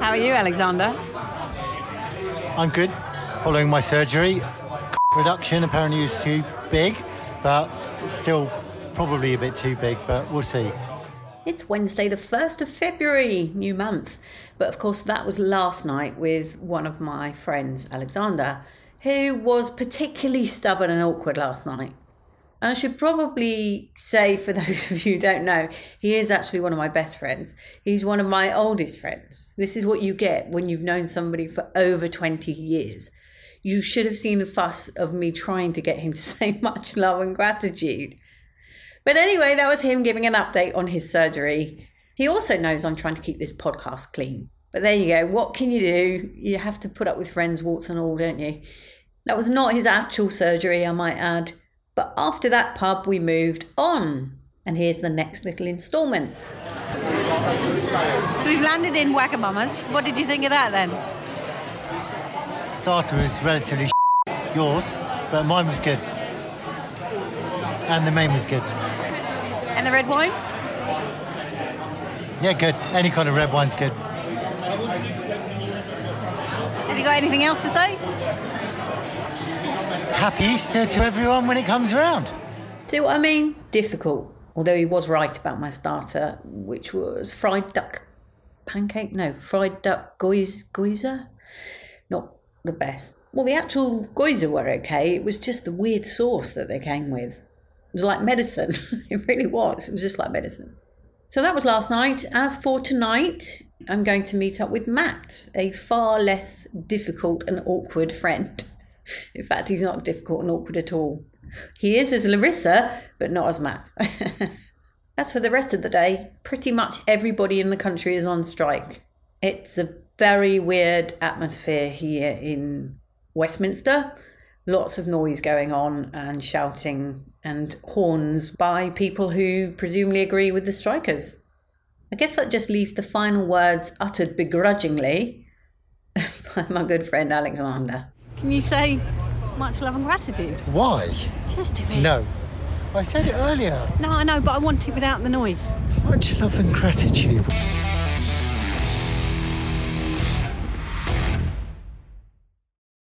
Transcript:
How are you, Alexander? I'm good. Following my surgery, reduction apparently is too big, but it's still probably a bit too big, but we'll see. It's Wednesday, the 1st of February, new month. But of course, that was last night with one of my friends, Alexander, who was particularly stubborn and awkward last night. And I should probably say, for those of you who don't know, he is actually one of my best friends. He's one of my oldest friends. This is what you get when you've known somebody for over 20 years. You should have seen the fuss of me trying to get him to say much love and gratitude. But anyway, that was him giving an update on his surgery. He also knows I'm trying to keep this podcast clean. But there you go. What can you do? You have to put up with friends, warts and all, don't you? That was not his actual surgery, I might add. But after that pub, we moved on. And here's the next little instalment. So we've landed in Wagamama's. What did you think of that then? Starter was relatively yours, but mine was good. And the main was good. And the red wine? Yeah, good. Any kind of red wine's good. Have you got anything else to say? Happy Easter to everyone when it comes around. See what I mean? Difficult. Although he was right about my starter, which was fried duck pancake. No, fried duck gyoza. Not the best. Well, the actual gyoza were okay. It was just the weird sauce that they came with. It was like medicine. it really was. It was just like medicine. So that was last night. As for tonight, I'm going to meet up with Matt, a far less difficult and awkward friend. In fact, he's not difficult and awkward at all. He is as Larissa, but not as Matt. as for the rest of the day, pretty much everybody in the country is on strike. It's a very weird atmosphere here in Westminster. Lots of noise going on and shouting and horns by people who presumably agree with the strikers. I guess that just leaves the final words uttered begrudgingly by my good friend Alexander. Can you say much love and gratitude? Why? Just do it. No. I said it earlier. No, I know, but I want it without the noise. Much love and gratitude.